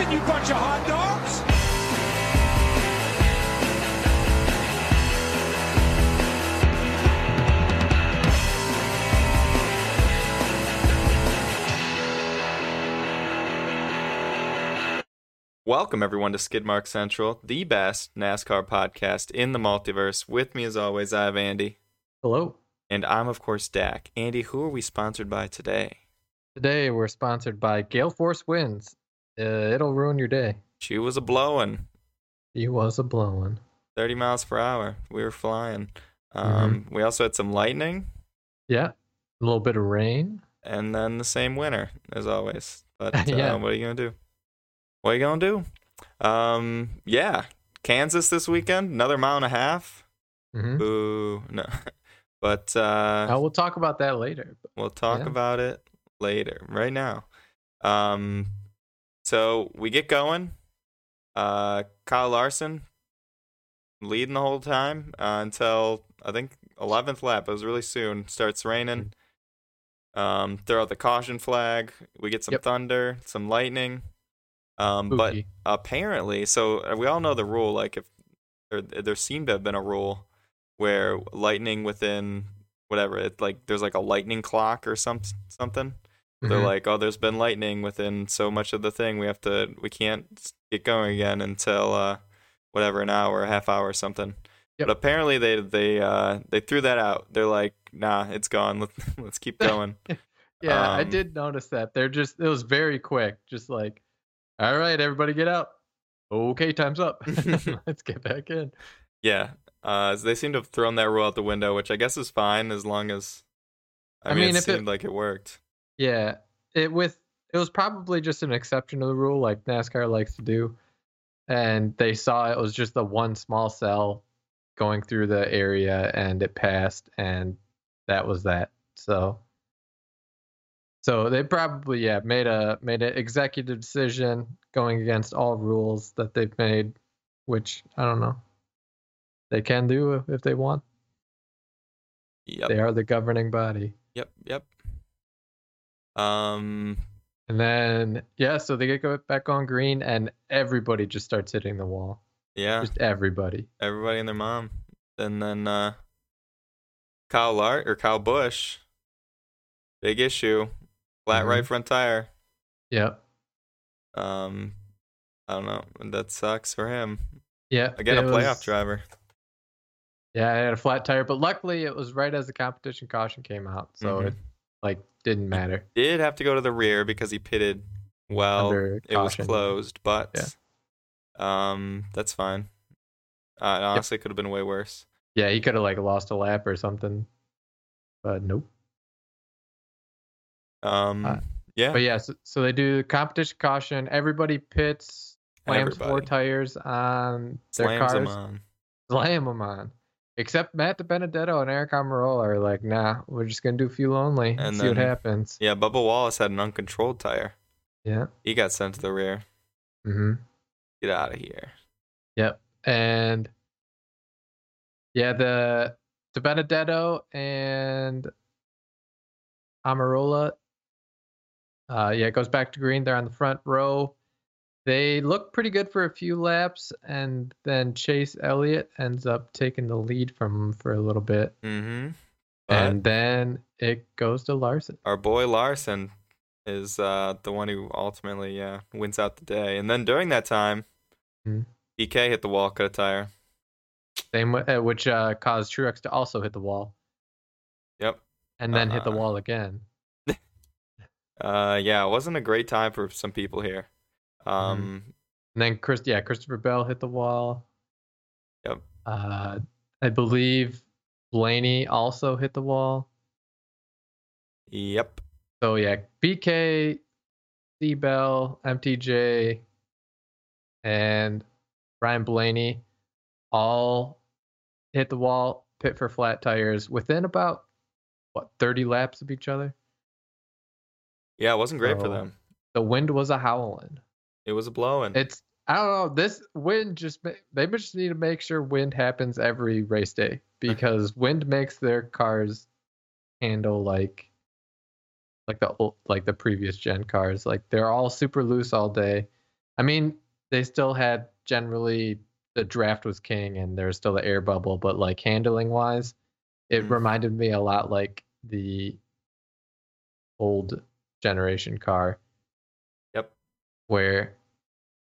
Attention, you bunch of hot dogs! Welcome everyone to Skidmark Central, the best NASCAR podcast in the multiverse. With me as always, I have Andy. Hello. And I'm of course Dak. Andy, who are we sponsored by today? Today we're sponsored by Gale Force Winds. Uh, it'll ruin your day. She was a blowing. He was a blowing. 30 miles per hour. We were flying. Um, We also had some lightning Yeah. A little bit of rain. and then the same winter as always. But uh, Yeah. what are you going to do? What are you going to do? Um, yeah. Kansas this weekend, another mile and a half. hmm Boo. No. But uh, Uh, we'll talk about that later. We'll talk Yeah. about it later. Right now. Um so we get going. Uh Kyle Larson leading the whole time uh, until I think 11th lap. It was really soon. Starts raining. Um throw out the caution flag. We get some Yep. thunder, some lightning. Um but apparently so uh, we all know the rule like if there, there seemed to have been a rule where lightning within whatever it like there's like a lightning clock or some something they're Mhm. like oh there's been lightning within so much of the thing we have to we can't get going again until uh whatever an hour a half hour or something Yep. but apparently they they uh they threw that out they're like nah it's gone let's, let's keep going yeah, I um, did notice that. They're just, it was very quick. Just like, all right, everybody get out. Okay, time's up. Let's get back in. yeah uh they seem to have thrown that rule out the window which i guess is fine as long as i, I mean, mean, it if it- seemed like it worked Yeah, it with it was probably just an exception to the rule, like NASCAR likes to do, and they saw it was just the one small cell going through the area, and it passed, and that was that. So, so they probably yeah made a made an executive decision going against all rules that they've made, which I don't know. They can do if they want. yep They are the governing body. Yep, yep. Um, And then yeah, so they get back on green, and everybody just starts hitting the wall. yeah, Just everybody. everybody and their mom. And then uh Kyle Lart or Kyle Busch, big issue, flat Mhm. right front tire. Yep. Um, I don't know, that sucks for him. Yeah. Again, a playoff was- driver. Yeah, I had a flat tire, but luckily it was right as the competition caution came out, so Mhm. it like didn't matter. Did have to go to the rear because he pitted. Well, Under it was closed, but um, that's fine. Uh, it honestly could have been way worse. Yeah, he could have like lost a lap or something, but nope. Um, Uh, yeah, But yeah, so, so they do competition caution. Everybody pits, slams four tires on their slams cars, him on. slam them on. Except Matt DiBenedetto and Aric Almirola are like, nah, we're just gonna do fuel only and And see what happens. Yeah, Bubba Wallace had an uncontrolled tire. Yeah. He got sent to the rear. Mm-hmm. Get out of here. Yep. And yeah, the the Benedetto and Amarola. Uh, yeah, it goes back to green. They're on the front row. They look pretty good for a few laps, and then Chase Elliott ends up taking the lead from 'em for a little bit, Mm-hmm. And then it goes to Larson. our boy Larson is uh, the one who ultimately yeah wins out the day. And then during that time, Mhm. BK hit the wall, cut a tire. Same, uh, which uh, caused Truex to also hit the wall, Yep. and then hit the Uh, wall again. Uh, yeah, it wasn't a great time for some people here. Um, And then Chris, yeah, Christopher Bell hit the wall. Yep. Uh, I believe Blaney also hit the wall. yep. So yeah, BK, C Bell, MTJ, and Ryan Blaney all hit the wall, pit for flat tires within about what 30 laps of each other. Yeah, it wasn't great for them. The wind was a howling. It was a blowing. It's I don't know. This wind just they just need to make sure wind happens every race day because wind makes their cars handle like like the old, like the previous gen cars. Like they're all super loose all day. I mean, they still had generally the draft was king and there's still the air bubble, but like handling wise, it Mhm. reminded me a lot like the old generation car. Where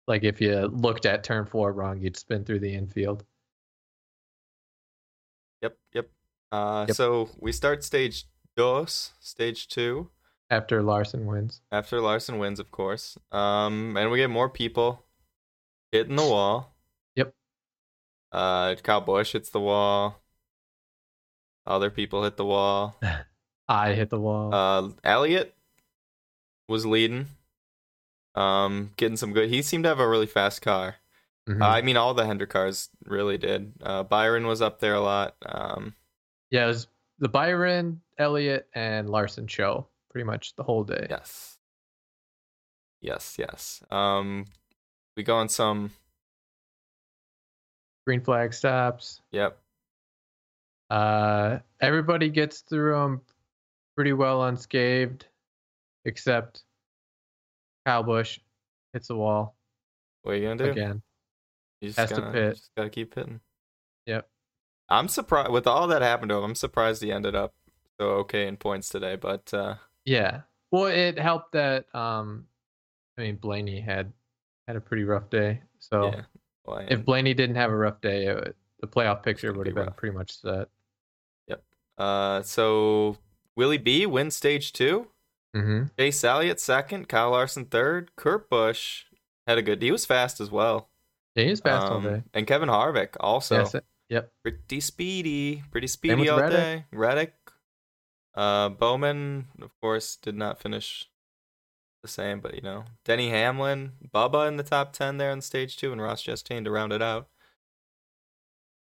like if you looked at turn four wrong, you'd spin through the infield. Yep. Yep. Uh, Yep. So we start stage dos, stage two, After Larson wins. after Larson wins, of course. Um, and we get more people hitting the wall. Yep. Uh, Kyle Busch hits the wall. Other people hit the wall. I hit the wall. Uh, Elliott was leading. Um, getting some good. He seemed to have a really fast car. Mhm. Uh, I mean, all the Hendrick cars really did. Uh, Byron was up there a lot. Um, yeah, it was the Byron, Elliott, and Larson show pretty much the whole day. yes, yes, yes. Um, we go on some. Green flag stops. Yep. Uh, everybody gets through them pretty well unscathed, except Kyle Busch hits the wall What are you gonna do? again. You just Has to gotta, pit. Just gotta keep hitting. Yep. I'm surprised with all that happened to him. I'm surprised he ended up so okay in points today. But uh, Yeah. Well, it helped that um, I mean Blaney had had a pretty rough day. So yeah. Well, if Blaney didn't have a rough day, it, the playoff picture gonna would be have been rough. pretty much set. Yep. Uh, so Willie B wins stage two. Mm-hmm. Chase Elliott second, Kyle Larson third, Kurt Busch had a good. He was fast as well. Yeah, he was fast all Um, day. And Kevin Harvick also Yes, yep. pretty speedy, pretty speedy all Reddick. day. Reddick, uh, Bowman, of course, did not finish the same, but you know, Denny Hamlin, Bubba in the top ten there on stage two, and Ross Chastain to round it out.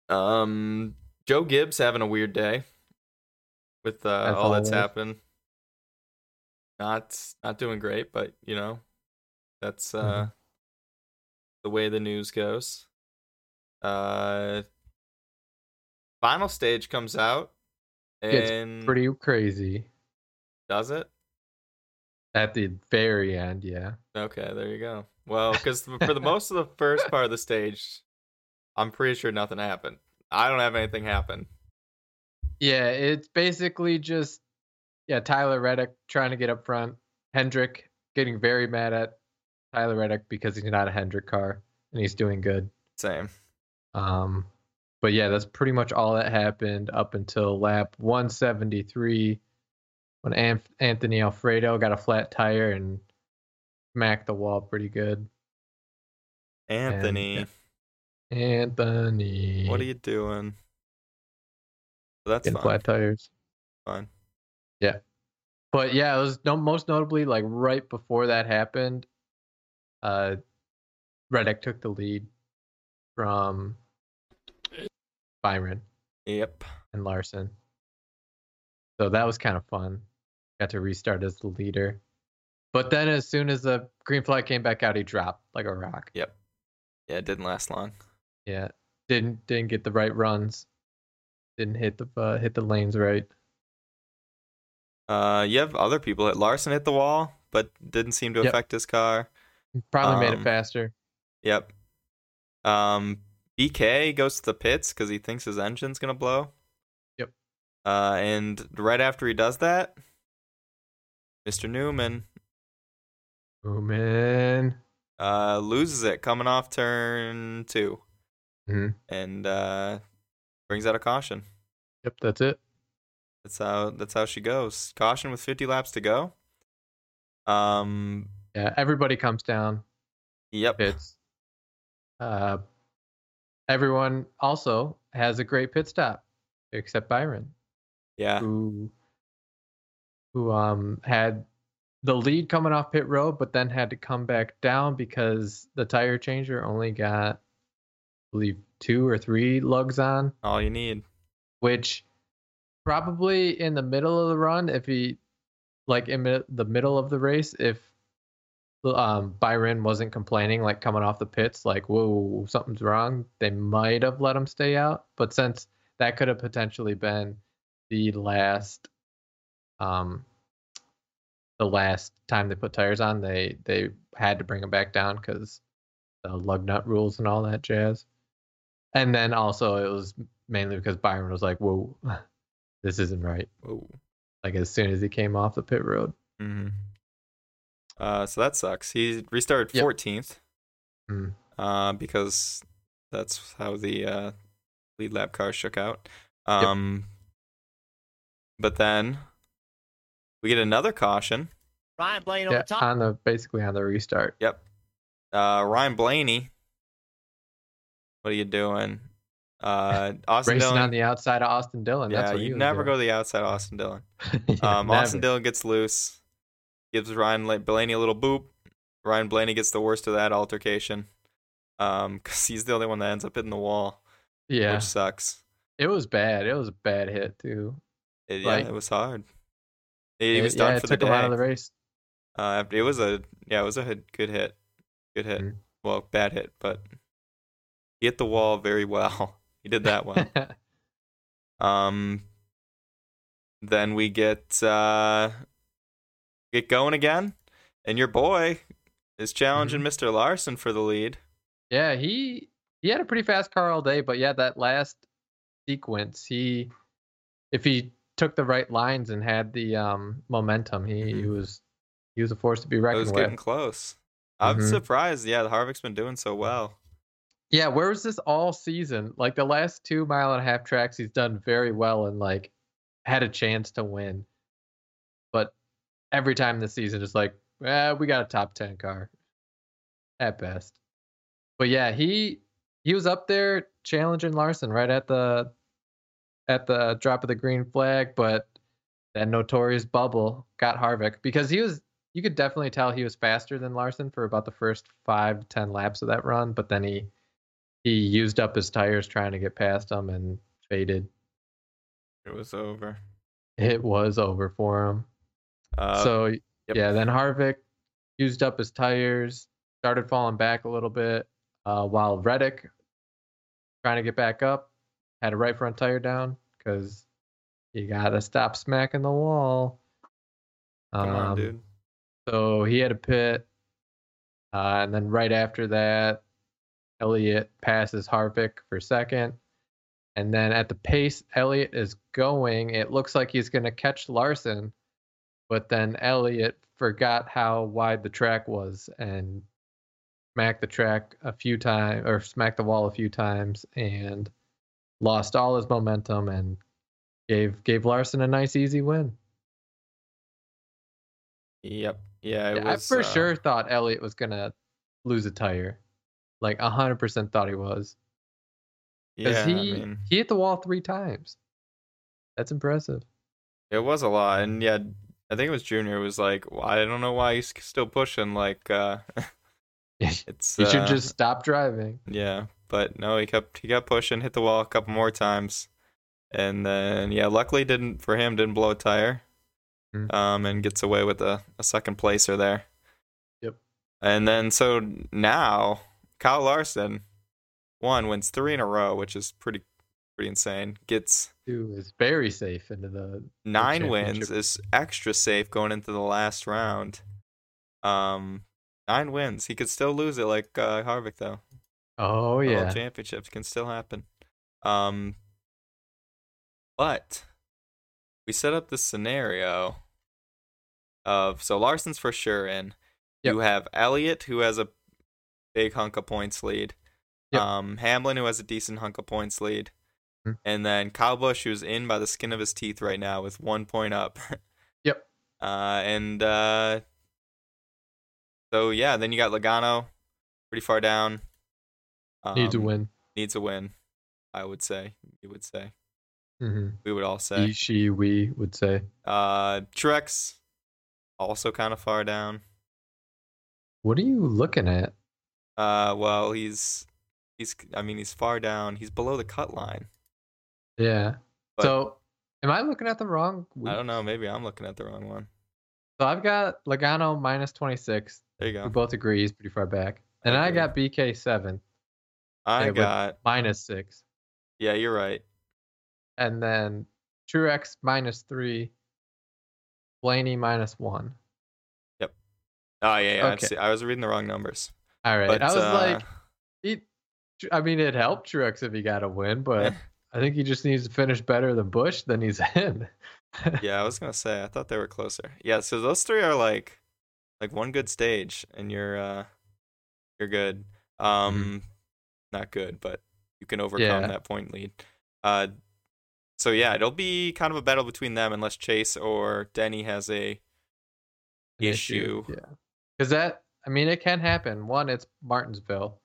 Um, Joe Gibbs having a weird day with uh, all that's happened. Not not doing great, but you know, that's uh Mhm. the way the news goes. Uh, final stage comes out, and Pretty crazy does it? at the very end. Yeah. Okay, there you go. Well, because for the most of the first part of the stage, I'm pretty sure nothing happened. I don't have anything happen. Yeah, it's basically just yeah, Tyler Reddick trying to get up front. Hendrick getting very mad at Tyler Reddick because he's not a Hendrick car and he's doing good. Same. Um, but yeah, that's pretty much all that happened up until lap 173 when Anth- Anthony Alfredo got a flat tire and smacked the wall pretty good. Anthony, Anthony, what are you doing? That's getting fine. flat tires? fine. But yeah, it was no, most notably like right before that happened, uh, Reddick took the lead from Byron Yep. and Larson. So that was kind of fun. Got to restart as the leader. But then as soon as the green flag came back out, he dropped like a rock. Yep. Yeah, it didn't last long. Yeah. Didn't didn't get the right runs. Didn't hit the uh, hit the lanes right. Uh, you have other people. hit Larson hit the wall, but didn't seem to Yep. affect his car. Probably made Um, it faster. Yep. Um, BK goes to the pits because he thinks his engine's gonna blow. Yep. Uh, and right after he does that, Mr. Newman Newman. uh loses it coming off turn 2 Mhm. and uh brings out a caution. Yep, that's it. That's how that's how she goes. Caution with 50 laps to go. Um. Yeah, everybody comes down. Yep. pits. Uh, everyone also has a great pit stop, except Byron, Yeah. who who um had the lead coming off pit road, but then had to come back down because the tire changer only got, I believe, two or three lugs on, All you need. which probably in the middle of the run, if he like in the middle of the race, if um Byron wasn't complaining like coming off the pits like whoa something's wrong they might have let him stay out but since that could have potentially been the last um the last time they put tires on they they had to bring him back down because the lug nut rules and all that jazz. And then also it was mainly because Byron was like, "Whoa, this isn't right." Whoa. Like as soon as he came off the pit road. hmm Uh, so that sucks. He restarted Yep. 14th. Mm. Uh, because that's how the uh, lead lap car shook out. Um, but then we get another caution. Ryan Blaney Yeah, over top. on the basically on the restart. Yep. Uh, Ryan Blaney. What are you doing? Uh, Austin Racing Dillon. on the outside of Austin Dillon. yeah, you never go to the outside of Austin Dillon. Yeah, Um, Austin. Dillon gets loose, gives Ryan Blaney a little boop. Ryan Blaney gets the worst of that altercation, um, because he's the only one that ends up hitting the wall, Yeah, which sucks. it was bad. It was a bad hit too. It, yeah, Like- it was hard. He It- was yeah, done it for the took him out of the race. Uh, it was a yeah, it was a hit, good hit, good hit. Mhm. Well, bad hit, but he hit the wall very well. He did that well. Um, then we get uh, get going again, and your boy is challenging Mr. Larson for the lead. yeah, he he had a pretty fast car all day, but yeah, that last sequence, he if he took the right lines and had the um momentum, he, he Mhm. was he was a force to be reckoned was with. getting close. I'm Mhm. surprised. Yeah, the Harvick's been doing so well. Yeah, where was this all season? Like the last two mile and a half tracks, he's done very well and like had a chance to win. But every time this season, it's like, eh, we got a top ten car at best. But yeah, he he was up there challenging Larson right at the at the drop of the green flag, but that notorious bubble got Harvick because he was you could definitely tell he was faster than Larson for about the first five, ten laps of that run, but then he he used up his tires trying to get past him and faded. It was over. It was over for him. Uh, so yep. yeah, then Harvick used up his tires, started falling back a little bit, uh, while Reddick trying to get back up, had a right front tire down because you gotta stop smacking the wall. come on, Um, dude. So he had a pit, uh, and then right after that, Elliott passes Harvick for second. And then at the pace Elliott is going, it looks like he's going to catch Larson, but then Elliott forgot how wide the track was and smacked the track a few times or smacked the wall a few times and lost all his momentum and gave gave Larson a nice easy win. Yep. Yeah, was. I for uh, sure thought Elliott was gonna lose a tire. Like hundred percent thought he was. Because Yeah, he I mean, he hit the wall three times. That's impressive. it was a lot, and yeah, I think it was Junior was like, well, I don't know why he's still pushing. Like, uh, you it's. should uh, just stop driving. Yeah, but no, he kept he kept pushing, hit the wall a couple more times, and then yeah, luckily didn't for him didn't blow a tire, Mm. um, and gets away with a, a second placer there. Yep. And then so now Kyle Larson, one wins three in a row, which is pretty pretty insane. Gets Dude is very safe into the nine wins, is extra safe going into the last round. Um, nine wins. He could still lose it like uh, Harvick though. Oh World yeah. championships can still happen. Um, but we set up this scenario of so Larson's for sure in. Yep. You have Elliott who has a big hunk of points lead. Yep. Um, Hamlin who has a decent hunk of points lead. Mhm. And then Kyle Busch who's in by the skin of his teeth right now with one point up. Yep. Uh, and uh, so yeah, then you got Logano pretty far down. Needs a Um, win. needs a win. I would say. You would say. hmm We would all say. He, she, we would say. Uh, Truex also kind of far down. What are you looking at? Uh, well, he's he's. I mean, he's far down. He's below the cut line. Yeah. But- so, am I looking at the wrong? I don't know. Maybe I'm looking at the wrong one. So I've got Logano minus twenty six. There you go. We both agree he's pretty far back. And I agree. got BK seven I got. minus six. Yeah, you're right. and then Truex minus three, Blaney minus one. Yep. Oh yeah, yeah. I Okay. see- I was reading the wrong numbers. All right, But I was uh, like, he, I mean, it helped Truex if he got a win, but I think he just needs to finish better than Busch, Then he's in. yeah, I was gonna say I thought they were closer. Yeah, so those three are like like one good stage, and you're uh you're good. Um, not good, but you can overcome Yeah. that point lead. Uh, so yeah, it'll be kind of a battle between them unless Chase or Denny has a An issue. Yeah. Because that, I mean, it can happen. One, it's Martinsville.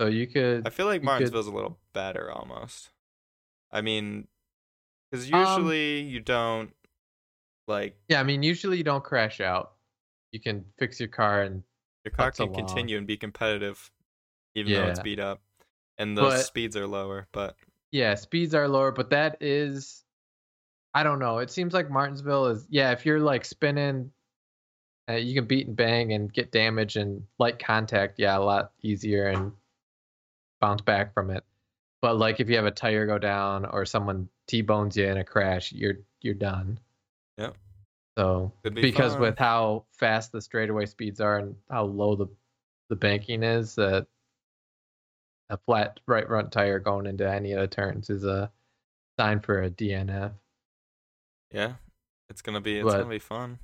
So you could. I feel like you could- Martinsville's a little better almost. I mean, because Um, usually you don't like Yeah, I mean, usually you don't crash out. You can fix your car and. your car can along. continue and be competitive, even though it's beat up, and the But- speeds are lower. But Yeah, speeds are lower, but that is. I don't know. It seems like Martinsville is. Yeah, if you're like spinning, uh, you can beat and bang and get damage and light contact. Yeah, a lot easier and bounce back from it. But like if you have a tire go down or someone t-bones you in a crash, you're you're done. Yeah. So be because fun. with how fast the straightaway speeds are and how low the the banking is, that a flat right front tire going into any of the turns is a sign for a DNF. yeah, it's gonna be it's But- gonna be fun.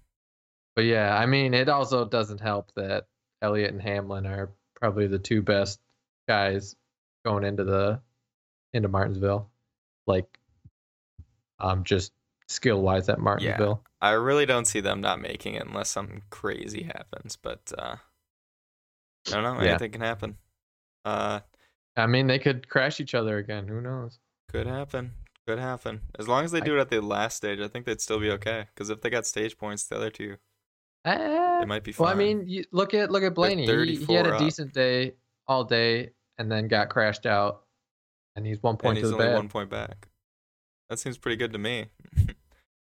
But yeah, I mean, it also doesn't help that Elliott and Hamlin are probably the two best guys going into the into Martinsville, like um just skill wise at Martinsville. Yeah, I really don't see them not making it unless something crazy happens. But uh, I don't know. Yeah. Anything can happen. Uh, I mean, they could crash each other again. Who knows? could happen. Could happen. As long as they do it at the last stage, I think they'd still be okay. Because if they got stage points, the other two, Eh, they might be fine. well, I mean, you, look at look at Blaney. He, he had a up. decent day all day, and then got crashed out, and he's one and point he's to the only bad. one point back. That seems pretty good to me.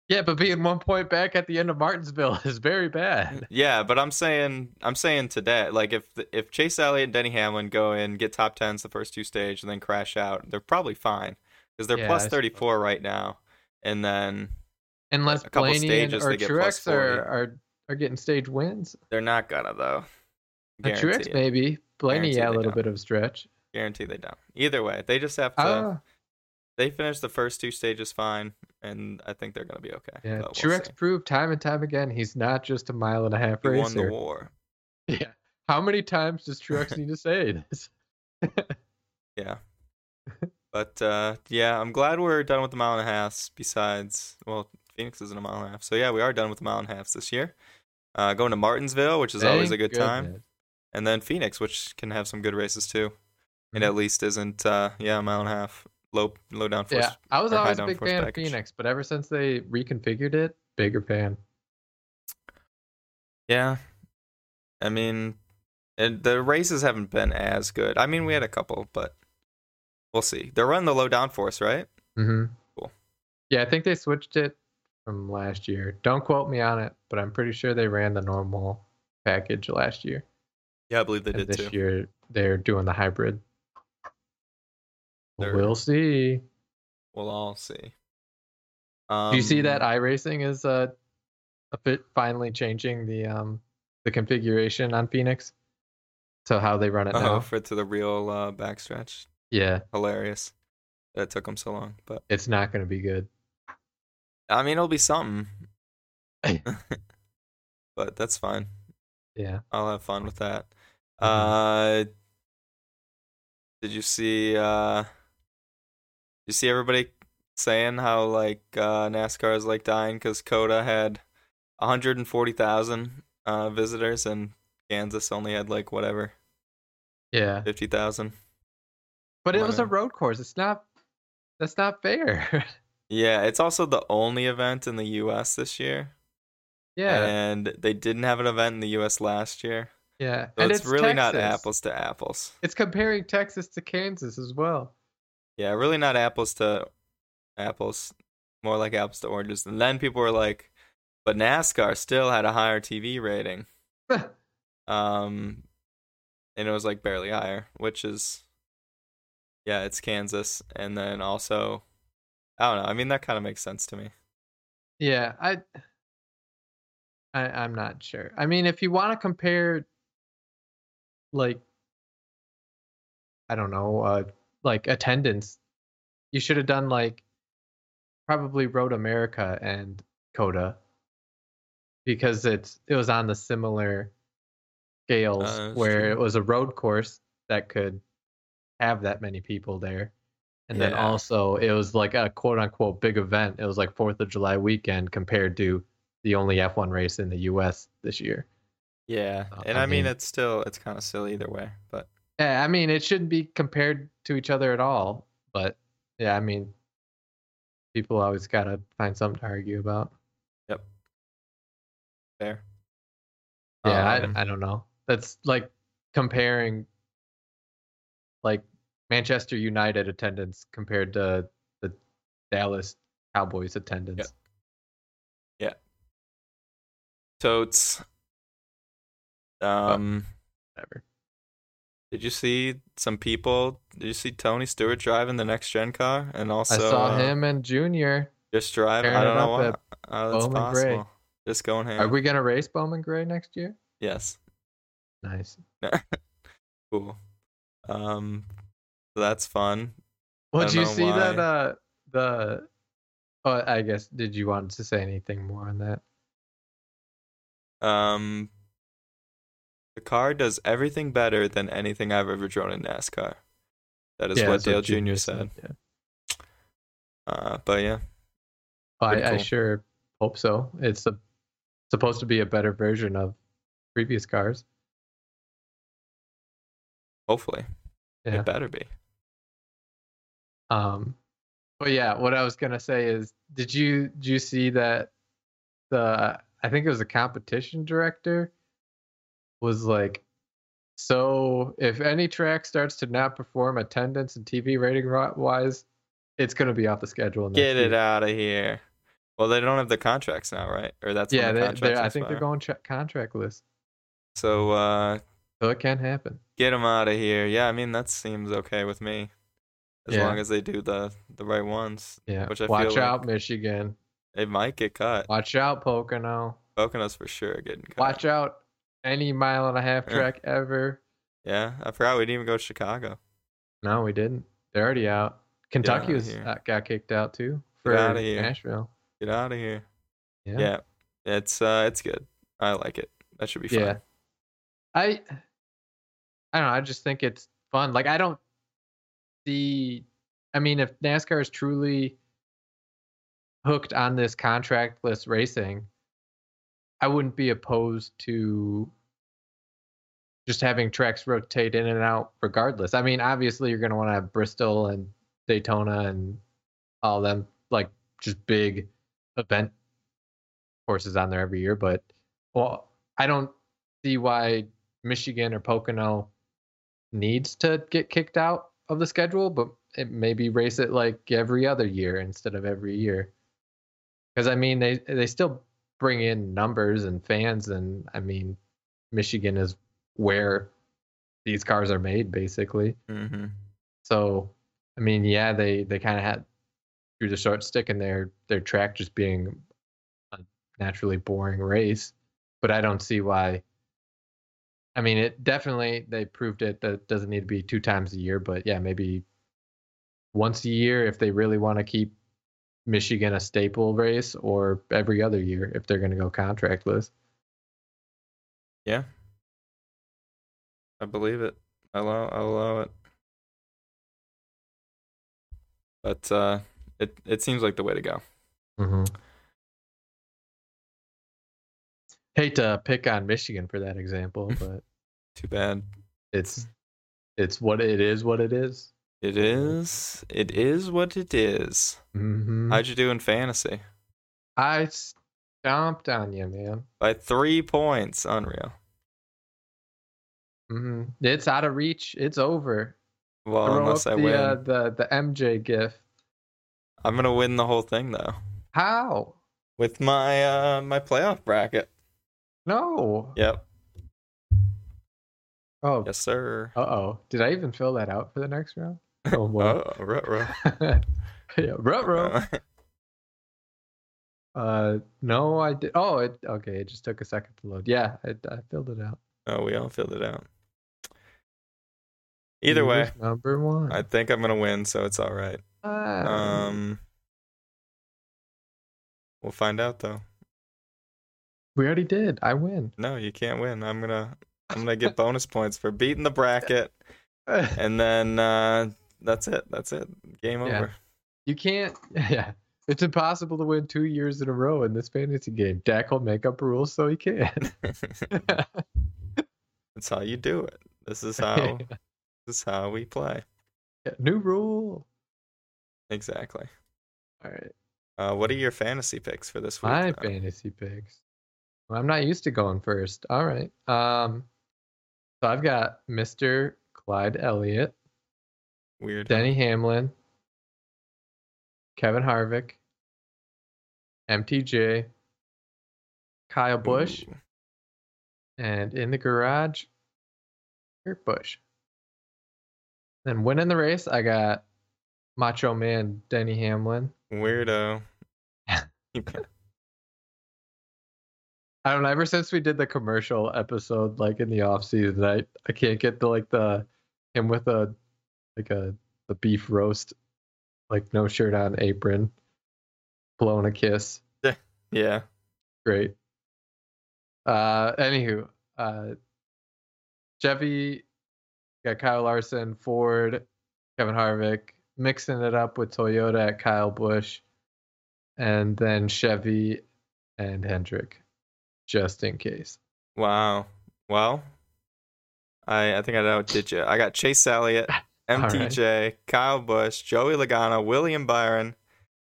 Yeah, but being one point back at the end of Martinsville is very bad. Yeah, but I'm saying I'm saying today, like if if Chase Elliott and Denny Hamlin go in, get top tens the first two stage, and then crash out, they're probably fine because they're Yeah, 34 right now, and then Unless a couple Blaney and, stages, or they get plus Truex are, are are getting stage wins. they're not gonna though. Uh, Guarantee Truex it. maybe. Blaney, yeah, a little don't. bit of stretch. Guarantee they don't. Either way, they just have to. Ah, They finish the first two stages fine, and I think they're gonna be okay. yeah. we'll Truex see. proved time and time again he's not just a mile and a half He won the war. Yeah. How many times does Truex need to say this? Yeah. but uh, yeah, I'm glad we're done with the mile and a half. Besides, well, Phoenix isn't a mile and a half, so yeah, we are done with the mile and a half this year. Uh, going to Martinsville, which is always a Thank good time, and then Phoenix, which can have some good races too. It Mhm. at least isn't, uh, yeah, a mile and a half low low down force. Yeah, I was always a big fan package. of Phoenix, but ever since they reconfigured it, bigger fan. Yeah, I mean, and the races haven't been as good. I mean, we had a couple, but we'll see. They're running the low downforce, right? Mm-hmm. Cool. Yeah, I think they switched it from last year. Don't quote me on it, but I'm pretty sure they ran the normal package last year. Yeah, I believe they and did this too. year they're doing the hybrid. They're- We'll see. We'll all see. Um, Do you see that iRacing is uh a bit finally changing the um the configuration on Phoenix? So how they run it Oh, now? for to the real uh, backstretch. Yeah, Hilarious. That took them so long, but it's not going to be good. I mean, it'll be something. but that's fine. Yeah. I'll have fun with that. Mhm. Uh, did you see? Uh, you see everybody saying how like uh, NASCAR is like dying because COTA had 140,000 uh, visitors and Kansas only had like whatever Yeah. 50,000. But it was a road course. It's not that's not fair. Yeah, it's also the only event in the U.S. this year, yeah. and they didn't have an event in the U.S. last year. yeah. So and it's, really not apples to apples. It's comparing Texas to Kansas as well. Yeah, really not apples to apples. More like apples to oranges. And then people were like, but NASCAR still had a higher TV rating. Um, and it was like barely higher, which is, yeah, it's Kansas. And then also, I don't know. I mean, that kind of makes sense to me. Yeah, I, I I'm not sure. I mean, if you want to compare, like, I don't know, uh, like attendance. You should have done like probably Road America and COTA because it's it was on the similar scales Uh, where true. it was a road course that could have that many people there. And then Yeah. also it was like a quote unquote big event. It was like Fourth of July weekend compared to the only F1 race in the US this year. Yeah, Uh, and I I mean, mean- it's still it's kind of silly either way, but Yeah, I mean it shouldn't be compared to each other at all. But yeah, I mean people always gotta find something to argue about. yep, fair. Yeah, Um, I, I don't know. That's like comparing like Manchester United attendance compared to the Dallas Cowboys attendance. Yeah. Totes. Um, Whatever. did you see some people? Did you see Tony Stewart driving the next gen car, and also I saw uh, him and Junior. just driving? I don't know why. Oh, that's Bowman Gray. possible. Just going ham. Are we gonna race Bowman Gray next year? Yes. Nice. Cool. Um, so that's fun. Well, did you see that? Uh, the. Oh, I guess. Did you want to say anything more on that? Um, the car does everything better than anything I've ever driven in NASCAR. That is Yeah, what Dale Junior Jr. said. Yeah. Uh, but yeah, Well, I, I sure hope so. It's a, supposed to be a better version of previous cars. hopefully Yeah. it better be. Um, but yeah, what I was gonna say is, did you did you see that the I think it was a competition director was like, so if any track starts to not perform attendance and TV rating wise, it's gonna be off the schedule. next Get it year." out of here. Well, they don't have the contracts now, right? Or that's Yeah, the they, I think they're going tra- contract list, So uh, so it can happen. get them out of here. Yeah, I mean that seems okay with me, as Yeah. long as they do the the right ones. Yeah, Which I watch out, like- Michigan. It might get cut. Watch out, Pocono. Poconos for sure getting cut. Watch out, any mile and a half Yeah. track ever. Yeah, I forgot we didn't even go to Chicago. No, we didn't. They're already out. Kentucky outta was here. uh, got kicked out too Get for outta. Nashville. Get out of here. Yeah. Yeah. it's uh, it's good. I like it. That should be fun. Yeah. I I don't know, I just think it's fun. Like I don't see I mean if NASCAR is truly hooked on this contractless racing, I wouldn't be opposed to just having tracks rotate in and out regardless. I mean, obviously you're going to want to have Bristol and Daytona and all them like just big event courses on there every year, but well, I don't see why Michigan or Pocono needs to get kicked out of the schedule, but it maybe race it like every other year instead of every year. Because I mean, they they still bring in numbers and fans, and I mean, Michigan is where these cars are made, basically. Mm-hmm. So, I mean, yeah, they they kind of had through the short stick in their their track just being a naturally boring race, but I don't see why. I mean, it definitely they proved it that it doesn't need to be two times a year, but yeah, maybe once a year if they really want to keep Michigan a staple race, or every other year if they're going to go contractless. Yeah. I believe it. I allow I allow it. But uh it it seems like the way to go. Mm-hmm. Hate to pick on Michigan for that example, but Too bad. it's it's what it is. What it is. It is it is what it is. Mm-hmm. How'd you do in fantasy? I stomped on you, man. By three points. Unreal. hmm It's out of reach. It's over. Well, Throw unless I the, win. Uh, the the MJ gif. I'm gonna win the whole thing though. How? With my uh my playoff bracket. No. Yep. Oh. Yes, sir. Uh oh. Did I even fill that out for the next round? Oh boy. Oh, ruh-roh. yeah. Ruh-roh. Uh, no, I did. Oh, it okay. It just took a second to load. Yeah, I, I filled it out. Oh, we all filled it out. Either He way, number one. I think I'm gonna win, so it's all right. Ah. Um, we'll find out though. We already did. I win. No, you can't win. I'm gonna I'm gonna get bonus points for beating the bracket, and then uh, that's it. That's it. Game Yeah. over. You can't. Yeah, it's impossible to win two years in a row in this fantasy game. Dak will make up rules so he can. That's how you do it. This is how this is how we play. Yeah, New rule. Exactly. All right, Uh, what are your fantasy picks for this week? my though? fantasy picks. Well, I'm not used to going first. All right. Um, so I've got Mr. Clyde Elliott, Weird. Denny Hamlin, Kevin Harvick, MTJ, Kyle Busch, Ooh. and in the garage, Kurt Busch. Then winning the race, I got Macho Man Denny Hamlin. Weirdo. I don't know. Ever since we did the commercial episode, like in the off season, I I can't get the like the him with a like a the beef roast, like no shirt on, apron, blowing a kiss. yeah. Great. Uh, anywho, uh, Chevy got Kyle Larson, Ford, Kevin Harvick, mixing it up with Toyota at Kyle Busch, and then Chevy and Hendrick, just in case. Wow. Well, I I think I outdid you. I got Chase Elliott, right. MTJ, Kyle Busch, Joey Logano, William Byron,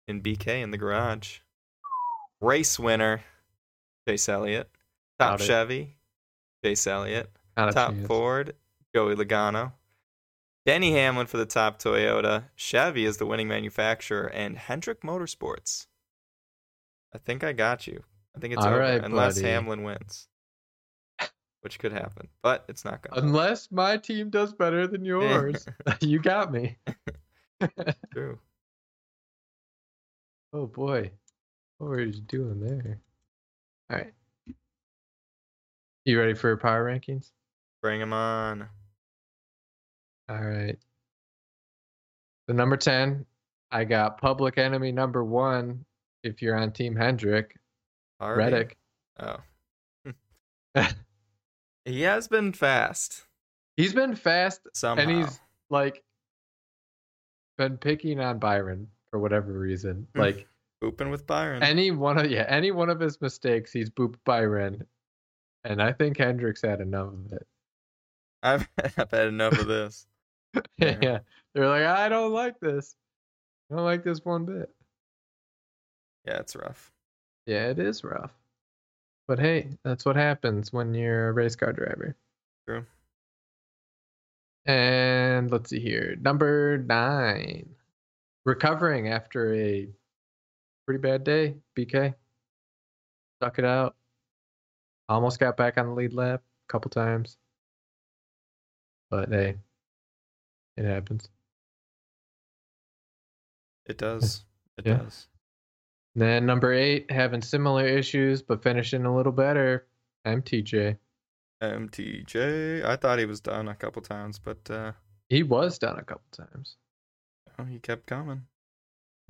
and BK in the garage. Race winner, Chase Elliott. Top it. Chevy, Chase Elliott. Top. Ford, Joey Logano. Denny Hamlin for the top Toyota. Chevy is the winning manufacturer, and Hendrick Motorsports. I think I got you. I think it's All over right, unless buddy. Hamlin wins, which could happen, but it's not going. to Unless my team does better than eh. yours, you got me. True. Oh boy, what were you doing there? All right, you ready for power rankings? Bring them on. All right. The number 10, I got public enemy number one. If you're on Team Hendrick. Reddick. Oh. he has been fast He's been fast somehow. and he's like been picking on Byron for whatever reason. Hmm. Like Booping with Byron. any one of yeah, any one of his mistakes, he's booped Byron. And I think Hendrick's had enough of it. I've, I've had enough of this. yeah. Yeah. They're like, I don't like this. I don't like this one bit. Yeah, it's rough. Yeah, it is rough. But hey, that's what happens when you're a race car driver. True. And let's see here. Number nine. Recovering after a pretty bad day, BK. Stuck it out. Almost got back on the lead lap a couple times. But hey, it happens. It does. It Yeah. does. Then number eight, having similar issues but finishing a little better. MTJ. MTJ. I thought he was done a couple times, but uh, He was done a couple times. oh, he kept coming.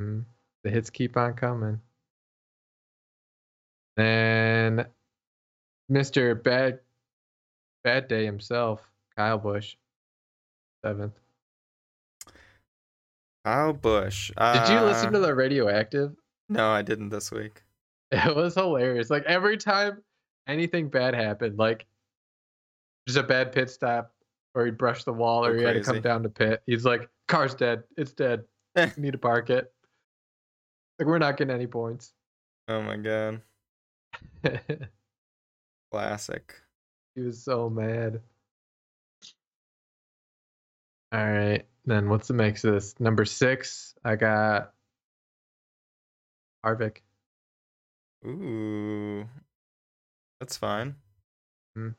Mhm. The hits keep on coming. Then Mr. Bad Bad Day himself, Kyle Busch, seventh. Kyle Busch. Did you listen Uh, to the radioactive? No, I didn't this week. It was hilarious. Like every time anything bad happened, like just a bad pit stop, or he'd brush the wall, oh, or Go he had to come down to pit. He's like, "Car's dead. It's dead. We need to park it." Like we're not getting any points. Oh my god. Classic. he was so mad. All right, then what's the mix of this? Number six, I got Harvick. Ooh. That's fine. Hmm.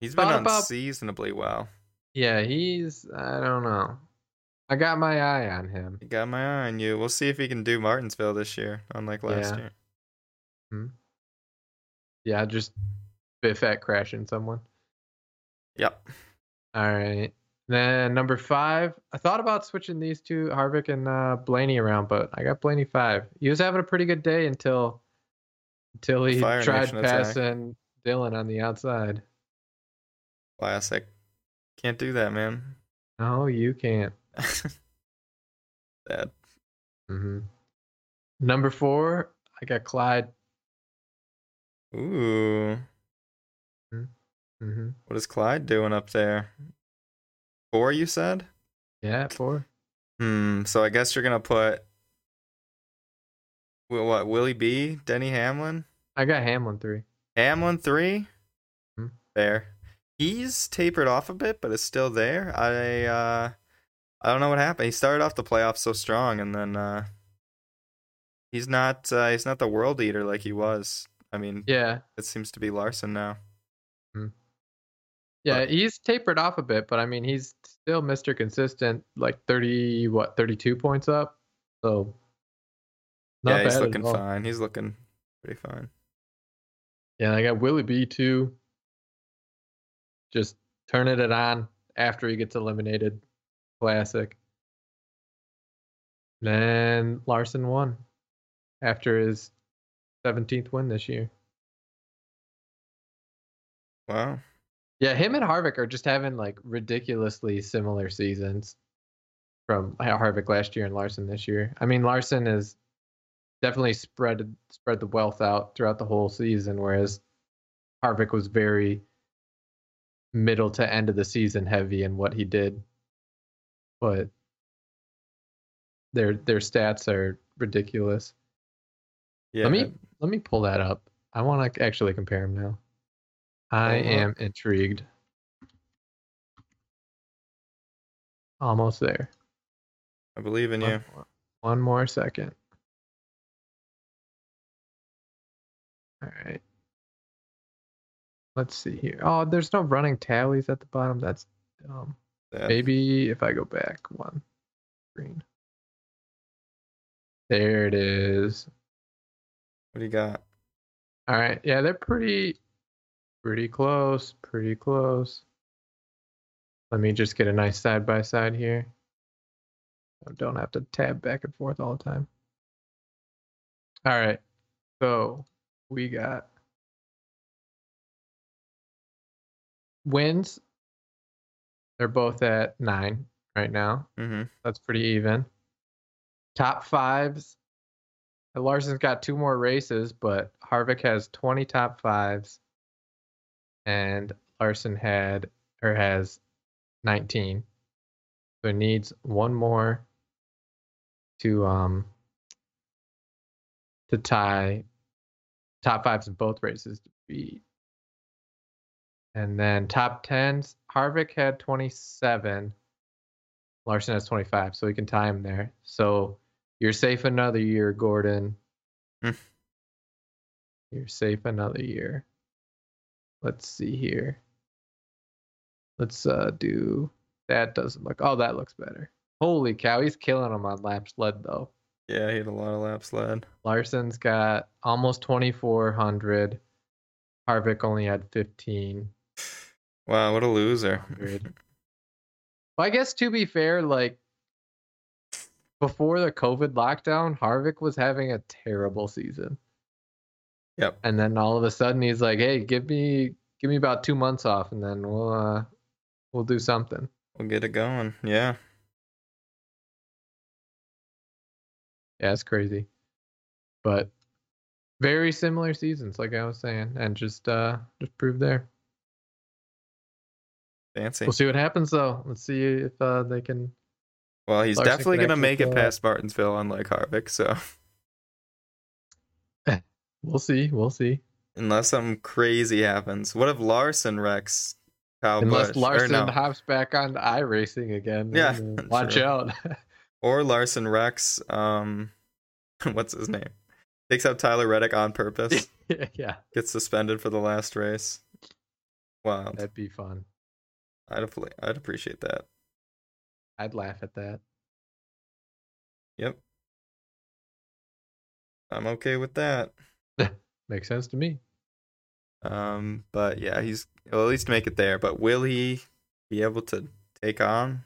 He's been unseasonably well. Yeah, he's I don't know. I got my eye on him. He got my eye on you. We'll see if he can do Martinsville this year, unlike last Yeah. year. Yeah, just bit fat crashing someone. Yep. All right. Then number five, I thought about switching these two, Harvick and uh, Blaney, around, but I got Blaney five. He was having a pretty good day until until he Fire tried Nation attack. passing Dylan on the outside. Classic. Can't do that, man. No, you can't. Sad. hmm Number four, I got Clyde. Ooh. Mm-hmm. What is Clyde doing up there? Four, you said? Yeah, four. Hmm. So I guess you're gonna put what? Willie B, Denny Hamlin, I got Hamlin three. Hamlin 3 Hmm. Fair. He's tapered off a bit, but it's still there. I uh, I don't know what happened. He started off the playoffs so strong, and then uh, he's not uh, he's not the world eater like he was. I mean, Yeah, it seems to be Larson now. Yeah, But- he's tapered off a bit, but I mean, he's still Mr. Consistent, like thirty, what, thirty-two points up. So, not yeah, he's looking fine. He's looking pretty fine. Yeah, I got Willie B too. Just turning it on after he gets eliminated. Classic. Then Larson won after his 17th win this year. Wow. Yeah, him and Harvick are just having like ridiculously similar seasons from uh, Harvick last year and Larson this year. I mean, Larson is definitely spread spread the wealth out throughout the whole season, whereas Harvick was very middle to end of the season heavy in what he did. But their their stats are ridiculous. Yeah. Let me let me pull that up. I want to actually compare them now. I 'em am intrigued. Almost there. I believe in One you. One more second. All right. Let's see here. Oh, there's no running tallies at the bottom. That's dumb. Yeah. Maybe if I go back one screen. There it is. What do you got? All right. Yeah, they're pretty pretty close, pretty close. Let me just get a nice side by side here. I don't have to tab back and forth all the time. All right. So, we got wins. They're both at 9 right now. Mm-hmm. That's pretty even. Top fives. Larson's got two more races, but Harvick has 20 top fives, and Larson had or has 19. So he needs one more to um to tie top fives in both races to beat. And then top tens, Harvick had 27. Larson has 25, so we can tie him there. So you're safe another year, Gordon. Hmm. You're safe another year. Let's see here. Let's uh do that doesn't look oh that looks better. Holy cow, he's killing him on lap sled though. Yeah, he had a lot of laps led. Larson's got almost 2400. Harvick only had 15. Wow, what a loser. Well, I guess to be fair, like before the COVID lockdown, Harvick was having a terrible season. Yep. And then all of a sudden he's like, "Hey, give me give me about 2 months off and then we'll uh we'll do something." We'll get it going. Yeah. Yeah, it's crazy. But very similar seasons like I was saying and just uh just prove there. Fancy. We'll see what happens though. Let's see if uh they can Well, he's Larson definitely gonna make it past Martinsville, unlike Harvick. So we'll see. We'll see. unless something crazy happens, what if Larson wrecks Kyle Unless Busch? Larson no. hops back on iRacing again. Yeah, watch true. out. or Larson wrecks um, what's his name? Takes out Tyler Reddick on purpose. yeah, yeah, gets suspended for the last race. Wow, that'd be fun. I'd I'd appreciate that. I'd laugh at that. Yep, I'm okay with that. Makes sense to me. Um, but yeah, he's he'll at least make it there. But will he be able to take on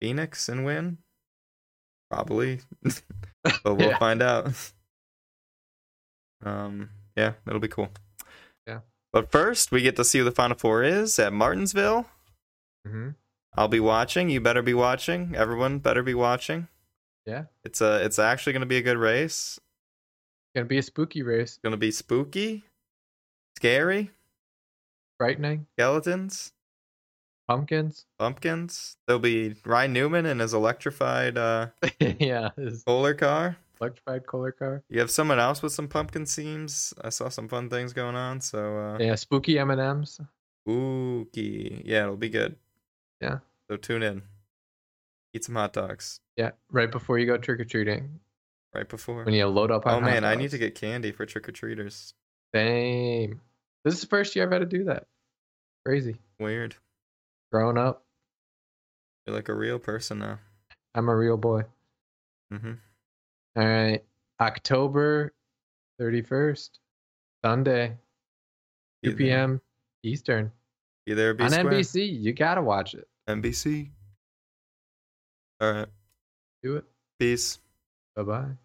Phoenix and win? Probably, but we'll Yeah. find out. Um, yeah, it'll be cool. Yeah. But first, we get to see who the Final Four is at Martinsville. hmm I'll be watching. You better be watching. Everyone better be watching. Yeah. It's a. It's actually going to be a good race. Gonna be a spooky race. Going to be spooky, scary, Frightening. skeletons, Pumpkins. pumpkins. There'll be Ryan Newman and his electrified uh, yeah. His Kohler car. electrified Kohler car. You have someone else with some pumpkin seams. I saw some fun things going on. So, uh, Yeah. Spooky M and M's. spooky. Yeah, it'll be good. Yeah. So tune in. Eat some hot dogs Yeah. Right before you go trick or treating, right before. when you load up on. Oh man, I need to get candy for trick or treaters. Same. This is the first year I've had to do that. Crazy. Weird. Growing up, You're like a real person now. I'm a real boy. Mm-hmm. All right. October 31st, Sunday, 2 p.m. Eastern. You there, B on Square? NBC. You got to watch it. NBC. All right. Do it. Peace. Bye bye.